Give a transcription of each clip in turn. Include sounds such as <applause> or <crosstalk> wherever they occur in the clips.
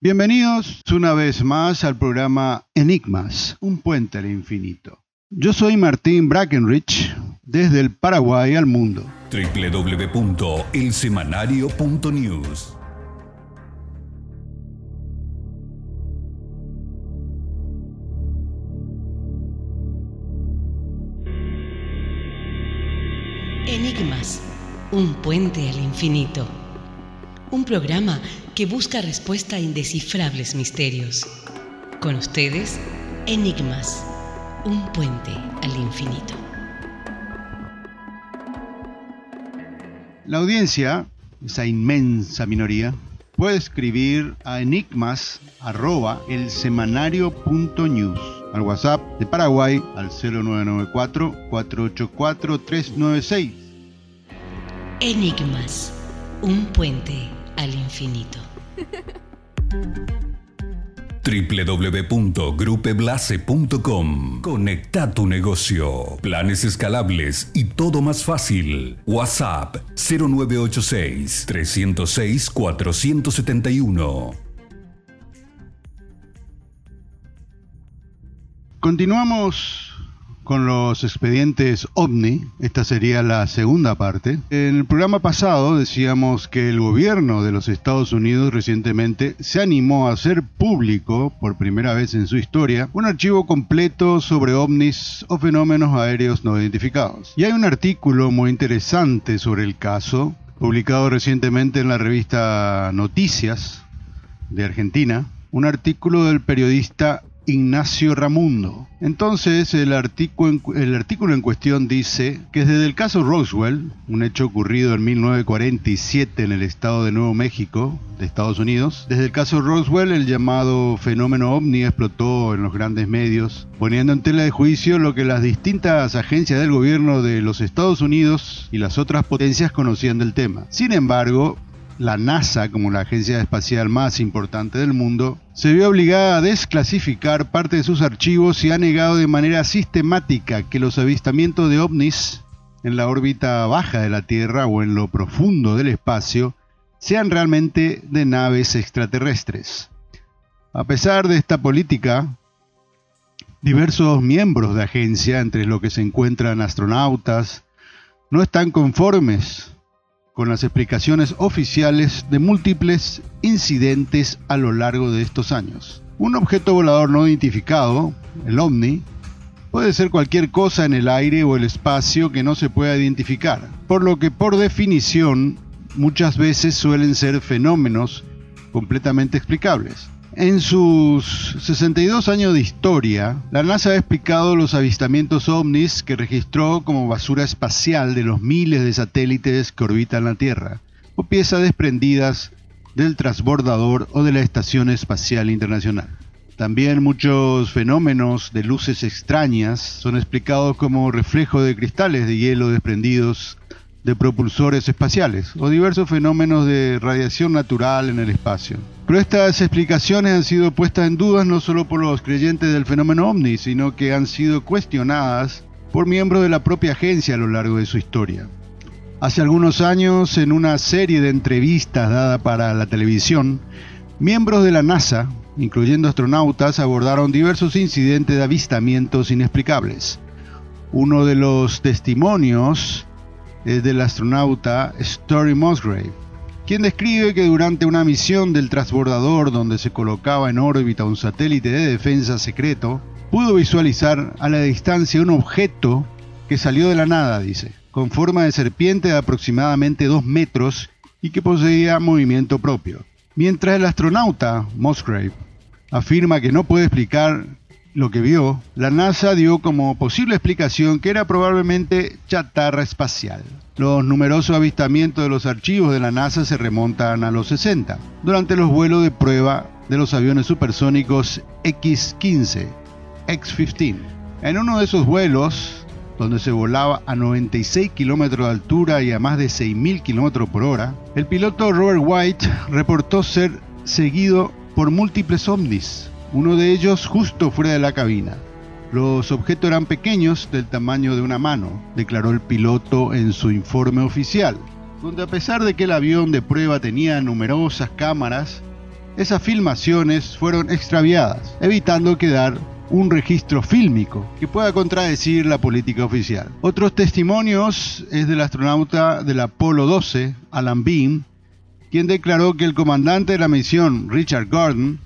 Bienvenidos una vez más al programa Enigmas, un puente al infinito. Yo soy Martín Brackenrich, desde el Paraguay al mundo. www.elsemanario.news Enigmas, un puente al infinito. Un programa que busca respuesta a indescifrables misterios. Con ustedes, Enigmas, un puente al infinito. La audiencia, esa inmensa minoría, puede escribir a enigmas@elsemanario.news al WhatsApp de Paraguay al 0994 484 396. Enigmas, un puente al infinito. www.grupeblase.com Conecta tu negocio. Planes escalables y todo más fácil. WhatsApp 0986 306 471. Continuamos con los expedientes OVNI. Esta sería la segunda parte. En el programa pasado decíamos que el gobierno de los Estados Unidos recientemente se animó a hacer público, por primera vez en su historia, un archivo completo sobre ovnis o fenómenos aéreos no identificados. Y hay un artículo muy interesante sobre el caso, publicado recientemente en la revista Noticias de Argentina, un artículo del periodista Ignacio Ramundo. Entonces, el artículo, en, cuestión dice que desde el caso Roswell, un hecho ocurrido en 1947 en el estado de Nuevo México, de Estados Unidos, desde el caso Roswell el llamado fenómeno ovni explotó en los grandes medios, poniendo en tela de juicio lo que las distintas agencias del gobierno de los Estados Unidos y las otras potencias conocían del tema. Sin embargo, la NASA, como la agencia espacial más importante del mundo, se vio obligada a desclasificar parte de sus archivos y ha negado de manera sistemática que los avistamientos de ovnis en la órbita baja de la Tierra o en lo profundo del espacio sean realmente de naves extraterrestres. A pesar de esta política, diversos miembros de agencia, entre los que se encuentran astronautas, no están conformes con las explicaciones oficiales de múltiples incidentes a lo largo de estos años. Un objeto volador no identificado, el ovni, puede ser cualquier cosa en el aire o el espacio que no se pueda identificar, por lo que por definición muchas veces suelen ser fenómenos completamente explicables. En sus 62 años de historia, la NASA ha explicado los avistamientos ovnis que registró como basura espacial de los miles de satélites que orbitan la Tierra, o piezas desprendidas del transbordador o de la Estación Espacial Internacional. También muchos fenómenos de luces extrañas son explicados como reflejo de cristales de hielo desprendidos de propulsores espaciales o diversos fenómenos de radiación natural en el espacio. Pero estas explicaciones han sido puestas en dudas no solo por los creyentes del fenómeno ovni, sino que han sido cuestionadas por miembros de la propia agencia a lo largo de su historia. Hace algunos años, en una serie de entrevistas dada para la televisión, miembros de la NASA, incluyendo astronautas, abordaron diversos incidentes de avistamientos inexplicables. Uno de los testimonios es del astronauta Story Musgrave, quien describe que durante una misión del transbordador donde se colocaba en órbita un satélite de defensa secreto, pudo visualizar a la distancia un objeto que salió de la nada, dice, con forma de serpiente de aproximadamente 2 metros y que poseía movimiento propio. Mientras el astronauta Musgrave afirma que no puede explicar lo que vio, la NASA dio como posible explicación que era probablemente chatarra espacial. Los numerosos avistamientos de los archivos de la NASA se remontan a los 60, durante los vuelos de prueba de los aviones supersónicos X-15, X-15. En uno de esos vuelos, donde se volaba a 96 kilómetros de altura y a más de 6.000 kilómetros por hora, el piloto Robert White reportó ser seguido por múltiples ovnis, uno de ellos justo fuera de la cabina. Los objetos eran pequeños, del tamaño de una mano, declaró el piloto en su informe oficial, donde a pesar de que el avión de prueba tenía numerosas cámaras, esas filmaciones fueron extraviadas, evitando quedar un registro fílmico que pueda contradecir la política oficial. Otros testimonios es del astronauta del Apolo 12, Alan Bean, quien declaró que el comandante de la misión, Richard Gordon,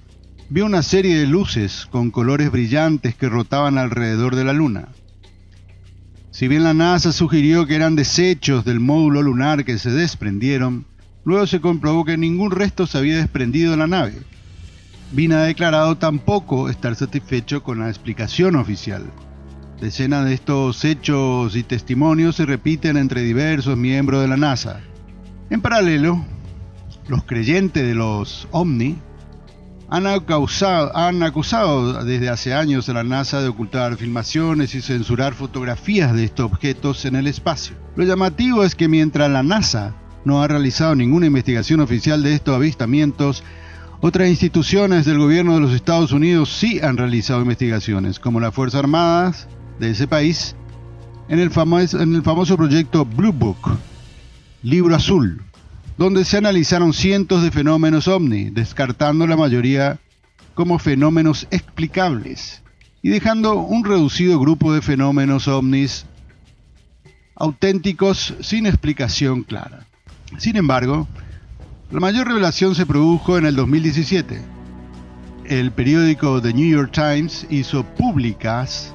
vio una serie de luces con colores brillantes que rotaban alrededor de la Luna. Si bien la NASA sugirió que eran desechos del módulo lunar que se desprendieron, luego se comprobó que ningún resto se había desprendido de la nave. Bean ha declarado tampoco estar satisfecho con la explicación oficial. Decenas de estos hechos y testimonios se repiten entre diversos miembros de la NASA. En paralelo, los creyentes de los OVNI han acusado, han acusado desde hace años a la NASA de ocultar filmaciones y censurar fotografías de estos objetos en el espacio. Lo llamativo es que mientras la NASA no ha realizado ninguna investigación oficial de estos avistamientos, otras instituciones del gobierno de los Estados Unidos sí han realizado investigaciones, como las Fuerzas Armadas de ese país, en el, en el famoso proyecto Blue Book, Libro Azul, donde se analizaron cientos de fenómenos ovni, descartando la mayoría como fenómenos explicables y dejando un reducido grupo de fenómenos ovnis auténticos sin explicación clara. Sin embargo, la mayor revelación se produjo en el 2017. El periódico The New York Times hizo públicas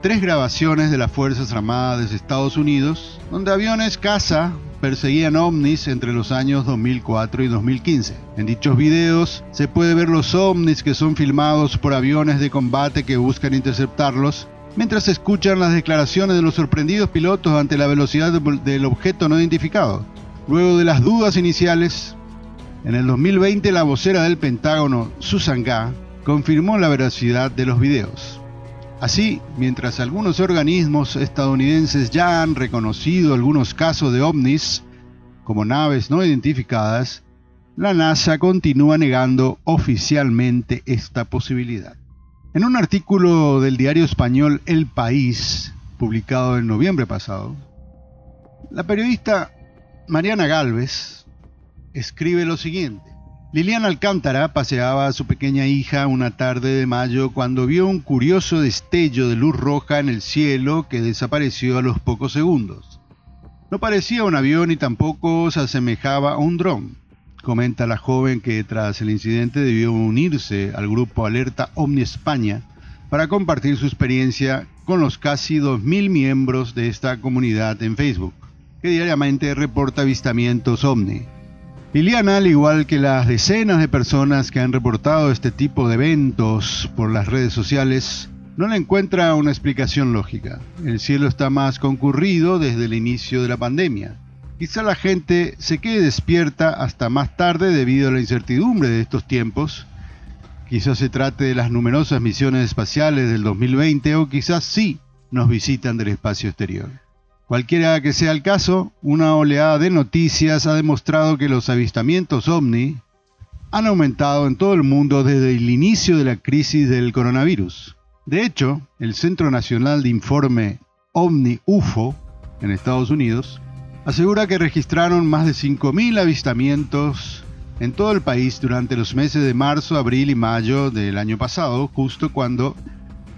tres grabaciones de las Fuerzas Armadas de Estados Unidos, donde aviones caza perseguían ovnis entre los años 2004 y 2015. En dichos videos se puede ver los ovnis que son filmados por aviones de combate que buscan interceptarlos, mientras se escuchan las declaraciones de los sorprendidos pilotos ante la velocidad del objeto no identificado. Luego de las dudas iniciales, en el 2020, la vocera del Pentágono, Susan Ga, confirmó la veracidad de los videos. Así, mientras algunos organismos estadounidenses ya han reconocido algunos casos de ovnis como naves no identificadas, la NASA continúa negando oficialmente esta posibilidad. En un artículo del diario español El País, publicado en noviembre pasado, la periodista Mariana Galvez escribe lo siguiente. Liliana Alcántara paseaba a su pequeña hija una tarde de mayo cuando vio un curioso destello de luz roja en el cielo que desapareció a los pocos segundos. No parecía un avión y tampoco se asemejaba a un dron, comenta la joven que tras el incidente debió unirse al grupo Alerta Omni España para compartir su experiencia con los casi 2.000 miembros de esta comunidad en Facebook, que diariamente reporta avistamientos ovni. Liliana, al igual que las decenas de personas que han reportado este tipo de eventos por las redes sociales, no le encuentra una explicación lógica. El cielo está más concurrido desde el inicio de la pandemia. Quizá la gente se quede despierta hasta más tarde debido a la incertidumbre de estos tiempos. Quizás se trate de las numerosas misiones espaciales del 2020 o quizás sí nos visitan del espacio exterior. Cualquiera que sea el caso, una oleada de noticias ha demostrado que los avistamientos ovni han aumentado en todo el mundo desde el inicio de la crisis del coronavirus. De hecho, el Centro Nacional de Informe OVNI UFO en Estados Unidos asegura que registraron más de 5.000 avistamientos en todo el país durante los meses de marzo, abril y mayo del año pasado, justo cuando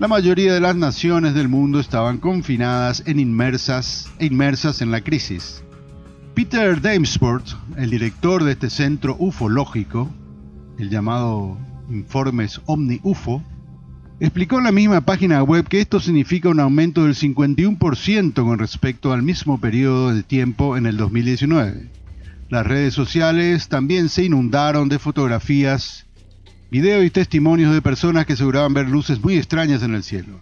la mayoría de las naciones del mundo estaban confinadas e inmersas en la crisis. Peter Damesport, el director de este centro ufológico, el llamado Informes Omni UFO, explicó en la misma página web que esto significa un aumento del 51% con respecto al mismo periodo de tiempo en el 2019. Las redes sociales también se inundaron de fotografías Videos y testimonios de personas que aseguraban ver luces muy extrañas en el cielo.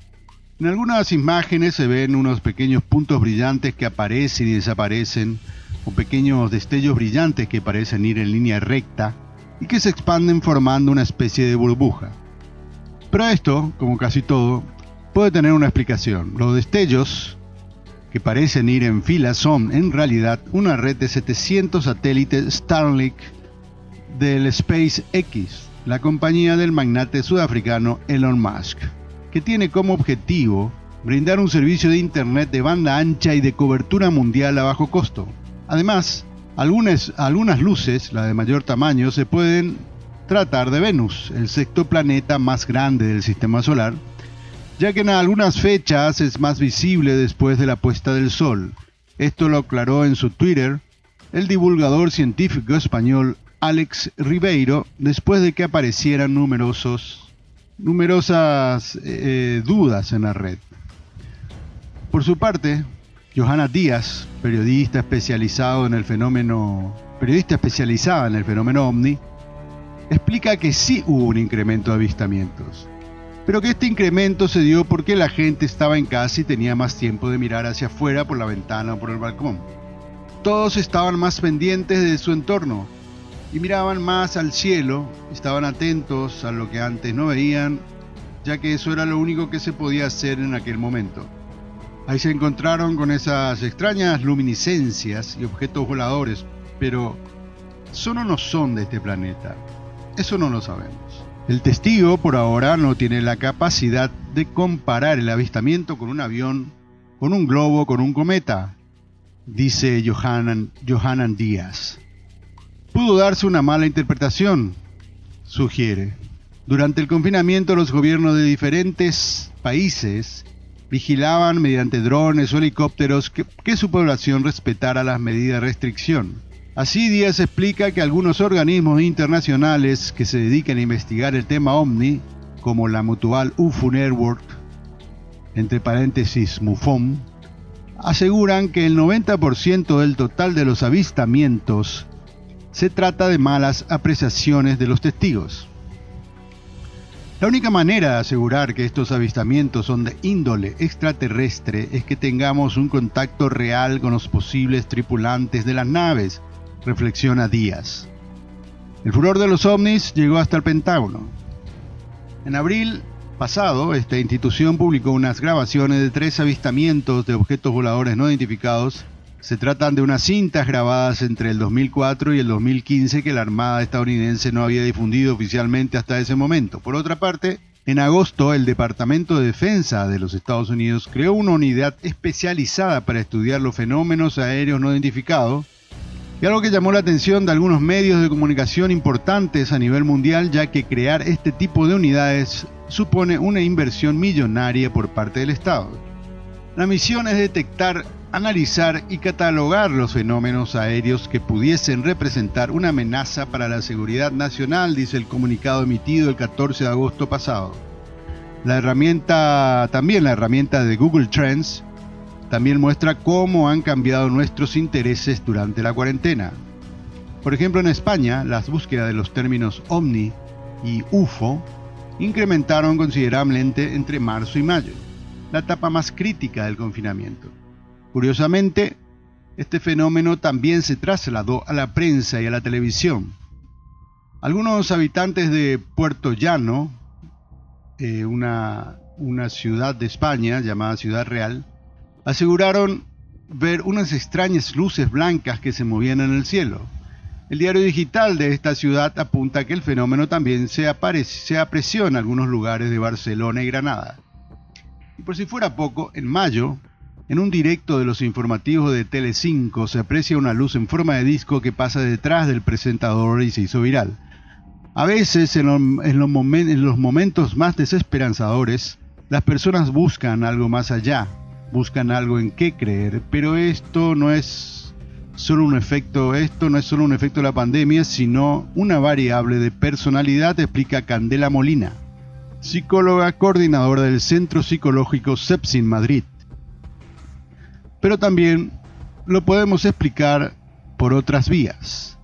En algunas imágenes se ven unos pequeños puntos brillantes que aparecen y desaparecen, o pequeños destellos brillantes que parecen ir en línea recta y que se expanden formando una especie de burbuja. Pero esto, como casi todo, puede tener una explicación. Los destellos que parecen ir en fila son en realidad una red de 700 satélites Starlink del SpaceX, la compañía del magnate sudafricano Elon Musk, que tiene como objetivo brindar un servicio de Internet de banda ancha y de cobertura mundial a bajo costo. Además, algunas, luces, las de mayor tamaño, se pueden tratar de Venus, el sexto planeta más grande del sistema solar, ya que en algunas fechas es más visible después de la puesta del Sol. Esto lo aclaró en su Twitter el divulgador científico español Alex Ribeiro después de que aparecieran numerosos, numerosas eh, dudas en la red. Por su parte, Johanna Díaz, periodista especializado en el fenómeno, periodista especializada en el fenómeno OVNI, explica que sí hubo un incremento de avistamientos, pero que este incremento se dio porque la gente estaba en casa y tenía más tiempo de mirar hacia afuera por la ventana o por el balcón. Todos estaban más pendientes de su entorno y miraban más al cielo, estaban atentos a lo que antes no veían, ya que eso era lo único que se podía hacer en aquel momento. Ahí se encontraron con esas extrañas luminiscencias y objetos voladores, pero son o no son de este planeta. Eso no lo sabemos. El testigo por ahora no tiene la capacidad de comparar el avistamiento con un avión, con un globo, con un cometa, dice Johanan, Johanan Díaz. Pudo darse una mala interpretación, sugiere. Durante el confinamiento los gobiernos de diferentes países vigilaban mediante drones o helicópteros que, su población respetara las medidas de restricción. Así Díaz explica que algunos organismos internacionales que se dedican a investigar el tema OVNI, como la Mutual UFO Network, entre paréntesis MUFON, aseguran que el 90% del total de los avistamientos se trata de malas apreciaciones de los testigos. La única manera de asegurar que estos avistamientos son de índole extraterrestre es que tengamos un contacto real con los posibles tripulantes de las naves, reflexiona Díaz. El furor de los ovnis llegó hasta el Pentágono. En abril pasado, esta institución publicó unas grabaciones de tres avistamientos de objetos voladores no identificados se tratan de unas cintas grabadas entre el 2004 y el 2015 que la Armada estadounidense no había difundido oficialmente hasta ese momento. Por otra parte, en agosto el Departamento de Defensa de los Estados Unidos creó una unidad especializada para estudiar los fenómenos aéreos no identificados, y algo que llamó la atención de algunos medios de comunicación importantes a nivel mundial, ya que crear este tipo de unidades supone una inversión millonaria por parte del Estado. La misión es detectar analizar y catalogar los fenómenos aéreos que pudiesen representar una amenaza para la seguridad nacional, dice el comunicado emitido el 14 de agosto pasado. La herramienta, también la herramienta de Google Trends, también muestra cómo han cambiado nuestros intereses durante la cuarentena. Por ejemplo, en España, las búsquedas de los términos OVNI y UFO incrementaron considerablemente entre marzo y mayo, la etapa más crítica del confinamiento. Curiosamente, este fenómeno también se trasladó a la prensa y a la televisión. Algunos habitantes de Puerto Llano, eh, una, ciudad de España llamada Ciudad Real, aseguraron ver unas extrañas luces blancas que se movían en el cielo. El diario digital de esta ciudad apunta que el fenómeno también se, se apreció en algunos lugares de Barcelona y Granada. Y por si fuera poco, en mayo, en un directo de los informativos de Tele5 se aprecia una luz en forma de disco que pasa detrás del presentador y se hizo viral. A veces, en, los, momentos más desesperanzadores, las personas buscan algo más allá, buscan algo en qué creer, pero esto no es solo un efecto, esto no es solo un efecto de la pandemia, sino una variable de personalidad, explica Candela Molina, psicóloga coordinadora del Centro Psicológico Sepsin Madrid pero también lo podemos explicar por otras vías.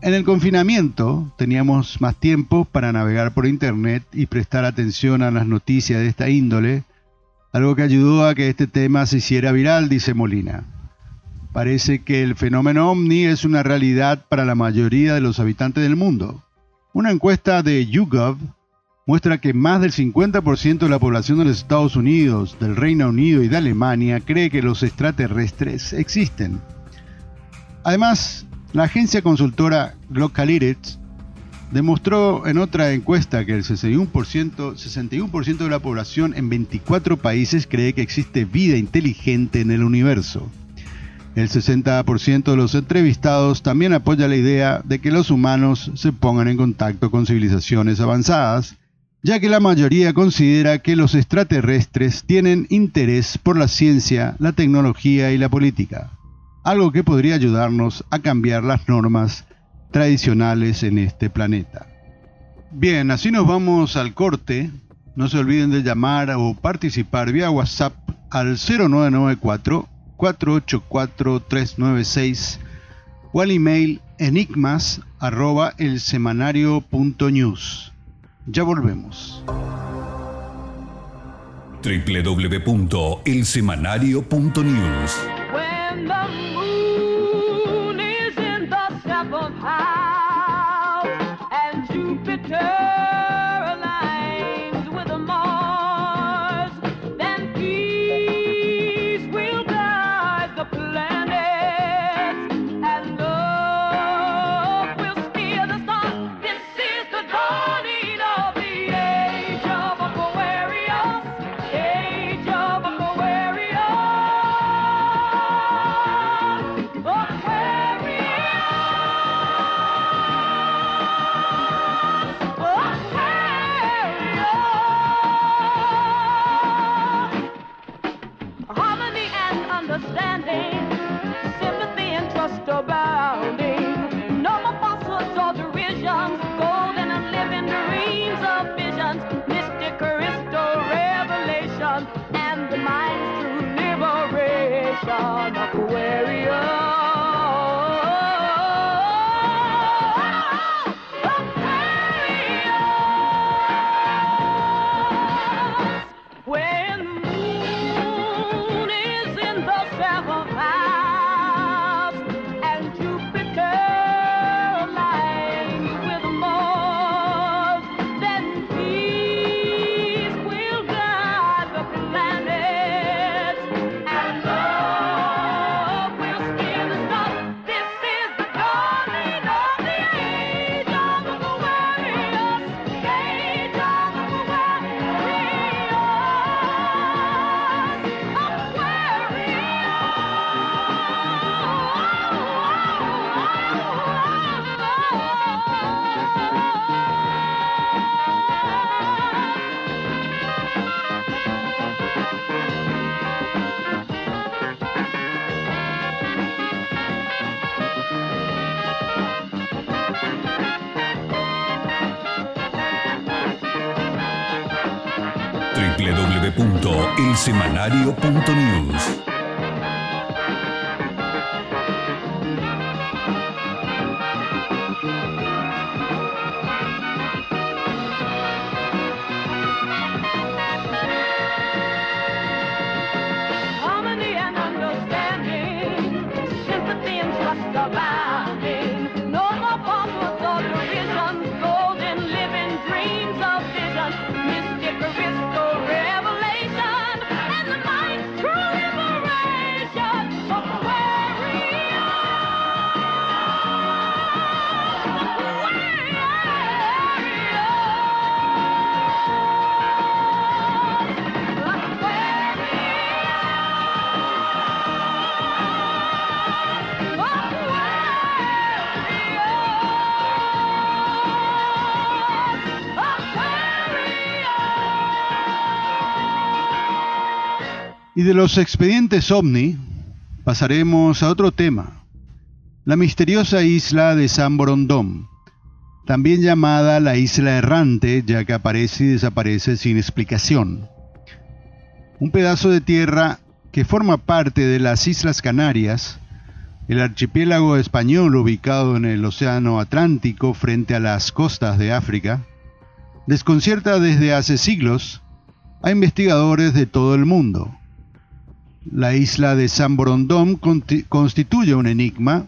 En el confinamiento teníamos más tiempo para navegar por Internet y prestar atención a las noticias de esta índole, algo que ayudó a que este tema se hiciera viral, dice Molina. Parece que el fenómeno ovni es una realidad para la mayoría de los habitantes del mundo. Una encuesta de YouGov muestra que más del 50% de la población de los Estados Unidos, del Reino Unido y de Alemania cree que los extraterrestres existen. Además, la agencia consultora Glocalitic demostró en otra encuesta que el 61%, 61 de la población en 24 países cree que existe vida inteligente en el universo. El 60% de los entrevistados también apoya la idea de que los humanos se pongan en contacto con civilizaciones avanzadas, ya que la mayoría considera que los extraterrestres tienen interés por la ciencia, la tecnología y la política, algo que podría ayudarnos a cambiar las normas tradicionales en este planeta. Bien, así nos vamos al corte. No se olviden de llamar o participar vía WhatsApp al 0994 484-396 o al email enigmas arroba elsemanario.news. Ya volvemos. www.elsemanario.news www.elsemanario.news Y de los expedientes OVNI pasaremos a otro tema, la misteriosa isla de San Borondón, también llamada la isla errante, ya que aparece y desaparece sin explicación. Un pedazo de tierra que forma parte de las Islas Canarias, el archipiélago español ubicado en el Océano Atlántico frente a las costas de África, desconcierta desde hace siglos a investigadores de todo el mundo la isla de San Borondón constituye un enigma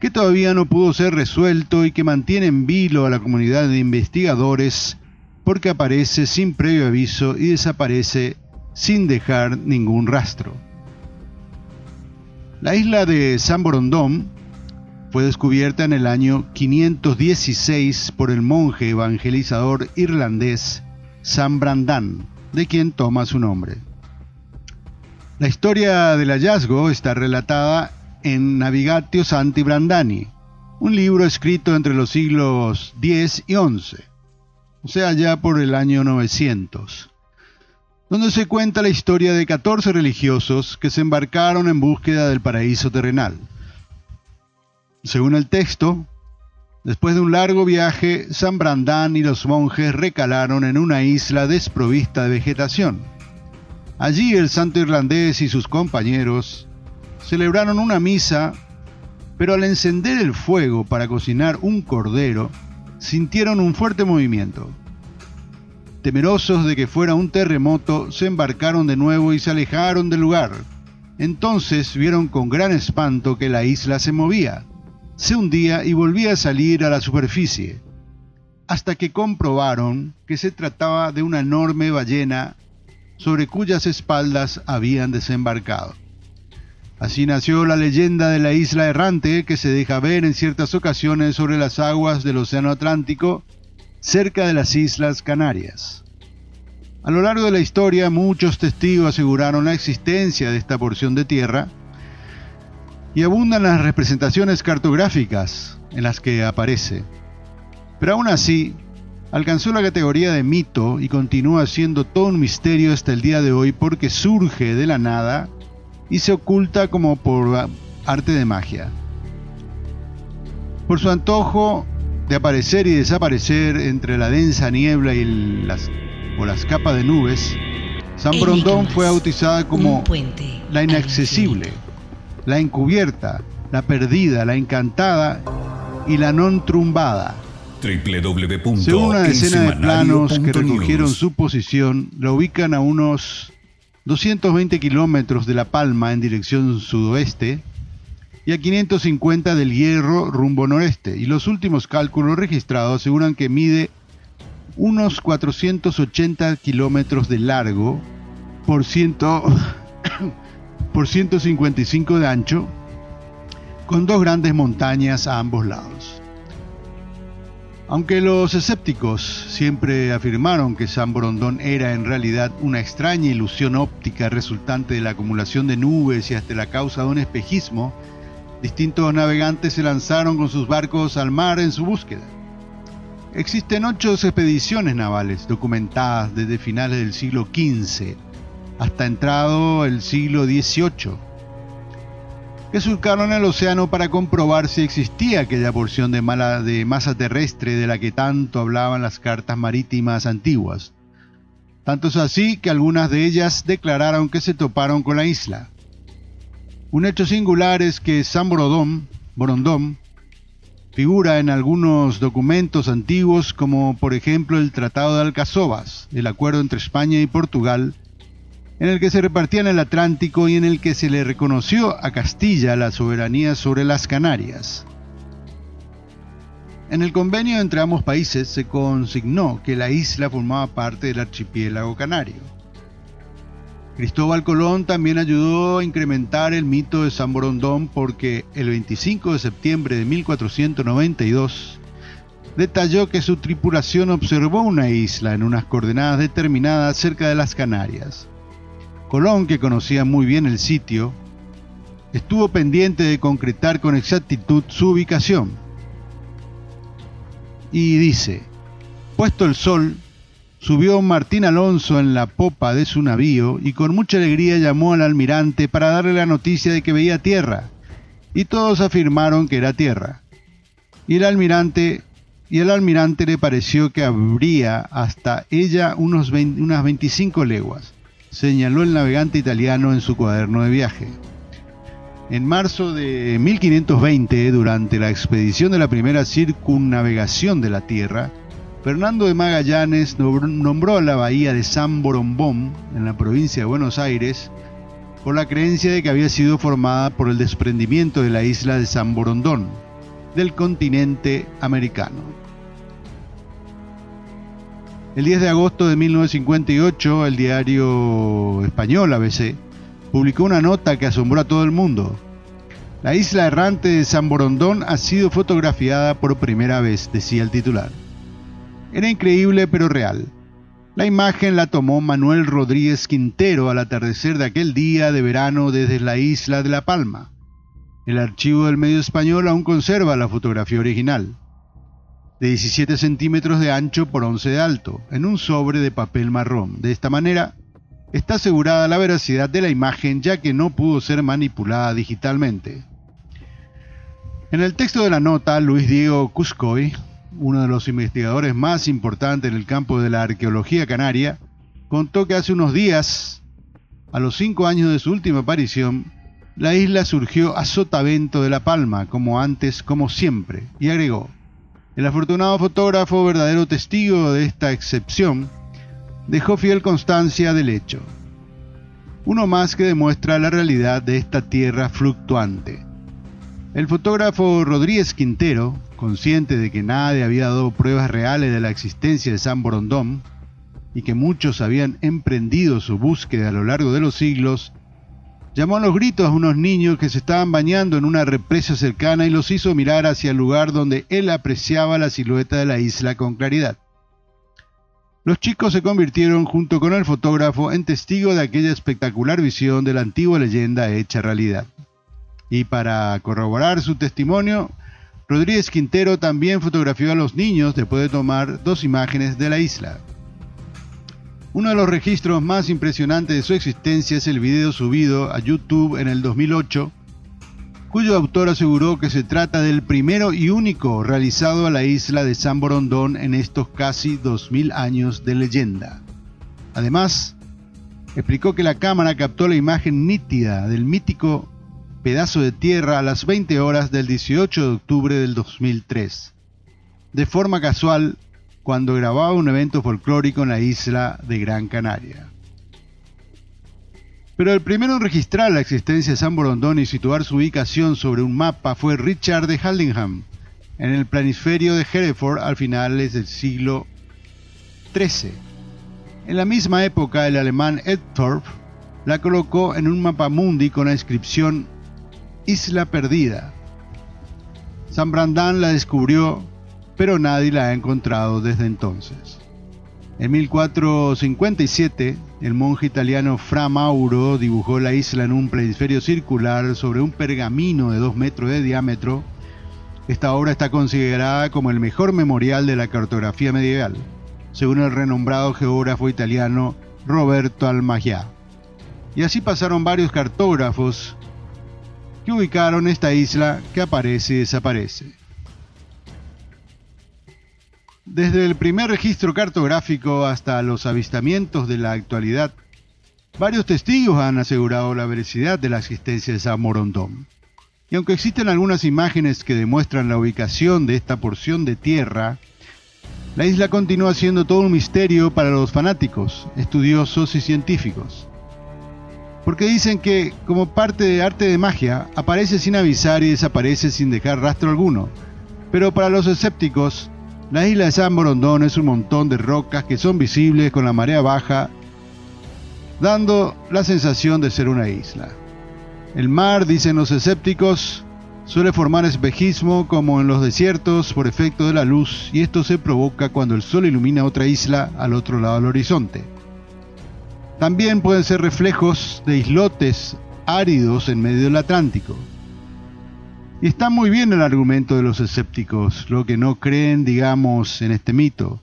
que todavía no pudo ser resuelto y que mantiene en vilo a la comunidad de investigadores porque aparece sin previo aviso y desaparece sin dejar ningún rastro. La isla de San Borondón fue descubierta en el año 516 por el monje evangelizador irlandés San Brandán, de quien toma su nombre. La historia del hallazgo está relatada en Navigatio Santi Brandani, un libro escrito entre los siglos X y XI, o sea, ya por el año 900, donde se cuenta la historia de 14 religiosos que se embarcaron en búsqueda del paraíso terrenal. Según el texto, después de un largo viaje, San Brandán y los monjes recalaron en una isla desprovista de vegetación. Allí el santo irlandés y sus compañeros celebraron una misa, pero al encender el fuego para cocinar un cordero, sintieron un fuerte movimiento. Temerosos de que fuera un terremoto, se embarcaron de nuevo y se alejaron del lugar. Entonces vieron con gran espanto que la isla se movía se hundía y volvía a salir a la superficie, hasta que comprobaron que se trataba de una enorme ballena sobre cuyas espaldas habían desembarcado. Así nació la leyenda de la isla errante que se deja ver en ciertas ocasiones sobre las aguas del Océano Atlántico, cerca de las Islas Canarias. A lo largo de la historia muchos testigos aseguraron la existencia de esta porción de tierra, y abundan las representaciones cartográficas en las que aparece. Pero aún así, alcanzó la categoría de mito y continúa siendo todo un misterio hasta el día de hoy porque surge de la nada y se oculta como por arte de magia. Por su antojo de aparecer y desaparecer entre la densa niebla y las, o las capas de nubes, San Brondón fue bautizada como la inaccesible la encubierta, la perdida, la encantada y la non trumbada. Según una decena de planos que recogieron su posición, la ubican a unos 220 kilómetros de La Palma en dirección sudoeste y a 550 del Hierro rumbo noreste. Y los últimos cálculos registrados aseguran que mide unos 480 kilómetros de largo por ciento <coughs> por 155 de ancho, con dos grandes montañas a ambos lados. Aunque los escépticos siempre afirmaron que San Borondón era en realidad una extraña ilusión óptica resultante de la acumulación de nubes y hasta la causa de un espejismo, distintos navegantes se lanzaron con sus barcos al mar en su búsqueda. Existen ocho expediciones navales documentadas desde finales del siglo XV hasta entrado el siglo XVIII, que surcaron el océano para comprobar si existía aquella porción de, de masa terrestre de la que tanto hablaban las cartas marítimas antiguas. Tanto es así que algunas de ellas declararon que se toparon con la isla. Un hecho singular es que San Borondón, Borondón figura en algunos documentos antiguos como por ejemplo el Tratado de Alcazobas, el acuerdo entre España y Portugal, en el que se repartían el Atlántico y en el que se le reconoció a Castilla la soberanía sobre las Canarias. En el convenio entre ambos países se consignó que la isla formaba parte del archipiélago canario. Cristóbal Colón también ayudó a incrementar el mito de San Borondón porque el 25 de septiembre de 1492 detalló que su tripulación observó una isla en unas coordenadas determinadas cerca de las Canarias. Colón, que conocía muy bien el sitio, estuvo pendiente de concretar con exactitud su ubicación. Y dice, puesto el sol, subió Martín Alonso en la popa de su navío y con mucha alegría llamó al almirante para darle la noticia de que veía tierra, y todos afirmaron que era tierra. Y el almirante y el almirante le pareció que habría hasta ella unos unas 25 leguas señaló el navegante italiano en su cuaderno de viaje. En marzo de 1520, durante la expedición de la primera circunnavegación de la Tierra, Fernando de Magallanes nombró a la bahía de San Borombón, en la provincia de Buenos Aires, por la creencia de que había sido formada por el desprendimiento de la isla de San Borondón, del continente americano. El 10 de agosto de 1958, el diario español ABC publicó una nota que asombró a todo el mundo. La isla errante de San Borondón ha sido fotografiada por primera vez, decía el titular. Era increíble pero real. La imagen la tomó Manuel Rodríguez Quintero al atardecer de aquel día de verano desde la isla de La Palma. El archivo del medio español aún conserva la fotografía original, de 17 centímetros de ancho por 11 de alto, en un sobre de papel marrón. De esta manera, está asegurada la veracidad de la imagen ya que no pudo ser manipulada digitalmente. En el texto de la nota, Luis Diego Cuscoy, uno de los investigadores más importantes en el campo de la arqueología canaria, contó que hace unos días, a los cinco años de su última aparición, la isla surgió a sotavento de La Palma, como antes, como siempre, y agregó, el afortunado fotógrafo, verdadero testigo de esta excepción, dejó fiel constancia del hecho. Uno más que demuestra la realidad de esta tierra fluctuante. El fotógrafo Rodríguez Quintero, consciente de que nadie había dado pruebas reales de la existencia de San Borondón y que muchos habían emprendido su búsqueda a lo largo de los siglos, Llamó a los gritos a unos niños que se estaban bañando en una represa cercana y los hizo mirar hacia el lugar donde él apreciaba la silueta de la isla con claridad. Los chicos se convirtieron junto con el fotógrafo en testigo de aquella espectacular visión de la antigua leyenda hecha realidad. Y para corroborar su testimonio, Rodríguez Quintero también fotografió a los niños después de tomar dos imágenes de la isla. Uno de los registros más impresionantes de su existencia es el video subido a YouTube en el 2008, cuyo autor aseguró que se trata del primero y único realizado a la isla de San Borondón en estos casi 2000 años de leyenda. Además, explicó que la cámara captó la imagen nítida del mítico pedazo de tierra a las 20 horas del 18 de octubre del 2003. De forma casual, cuando grababa un evento folclórico en la isla de Gran Canaria. Pero el primero en registrar la existencia de San Borondón y situar su ubicación sobre un mapa fue Richard de Haldingham, en el planisferio de Hereford al finales del siglo XIII. En la misma época, el alemán Ed Thorpe la colocó en un mapa mundi con la inscripción Isla Perdida. San Brandán la descubrió pero nadie la ha encontrado desde entonces. En 1457, el monje italiano Fra Mauro dibujó la isla en un planisferio circular sobre un pergamino de 2 metros de diámetro. Esta obra está considerada como el mejor memorial de la cartografía medieval, según el renombrado geógrafo italiano Roberto Almagià. Y así pasaron varios cartógrafos que ubicaron esta isla que aparece y desaparece. Desde el primer registro cartográfico hasta los avistamientos de la actualidad, varios testigos han asegurado la veracidad de la existencia de San. Y aunque existen algunas imágenes que demuestran la ubicación de esta porción de tierra, la isla continúa siendo todo un misterio para los fanáticos, estudiosos y científicos. Porque dicen que, como parte de arte de magia, aparece sin avisar y desaparece sin dejar rastro alguno. Pero para los escépticos, la isla de San Borondón es un montón de rocas que son visibles con la marea baja, dando la sensación de ser una isla. El mar, dicen los escépticos, suele formar espejismo como en los desiertos por efecto de la luz y esto se provoca cuando el sol ilumina otra isla al otro lado del horizonte. También pueden ser reflejos de islotes áridos en medio del Atlántico. Está muy bien el argumento de los escépticos, lo que no creen, digamos, en este mito.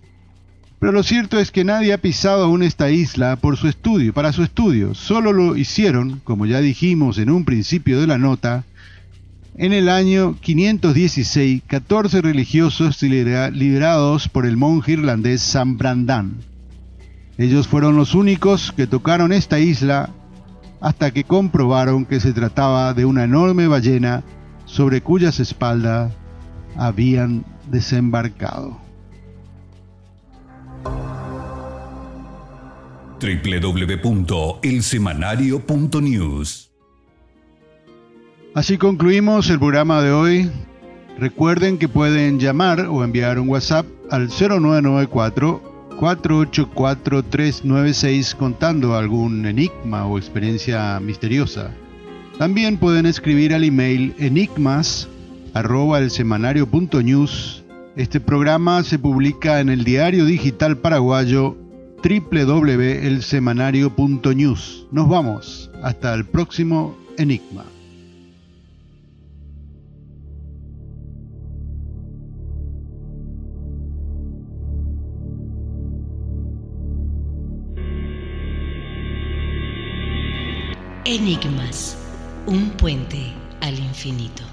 Pero lo cierto es que nadie ha pisado aún esta isla por su estudio, para su estudio. Solo lo hicieron, como ya dijimos en un principio de la nota, en el año 516, 14 religiosos liderados por el monje irlandés San Brandan. Ellos fueron los únicos que tocaron esta isla hasta que comprobaron que se trataba de una enorme ballena sobre cuyas espaldas habían desembarcado. www.elsemanario.news Así concluimos el programa de hoy. Recuerden que pueden llamar o enviar un WhatsApp al 0994 484 396 contando algún enigma o experiencia misteriosa. También pueden escribir al email enigmas@elsemanario.news. Este programa se publica en el diario digital paraguayo www.elsemanario.news. Nos vamos. Hasta el próximo Enigma. Enigmas. Un puente al infinito.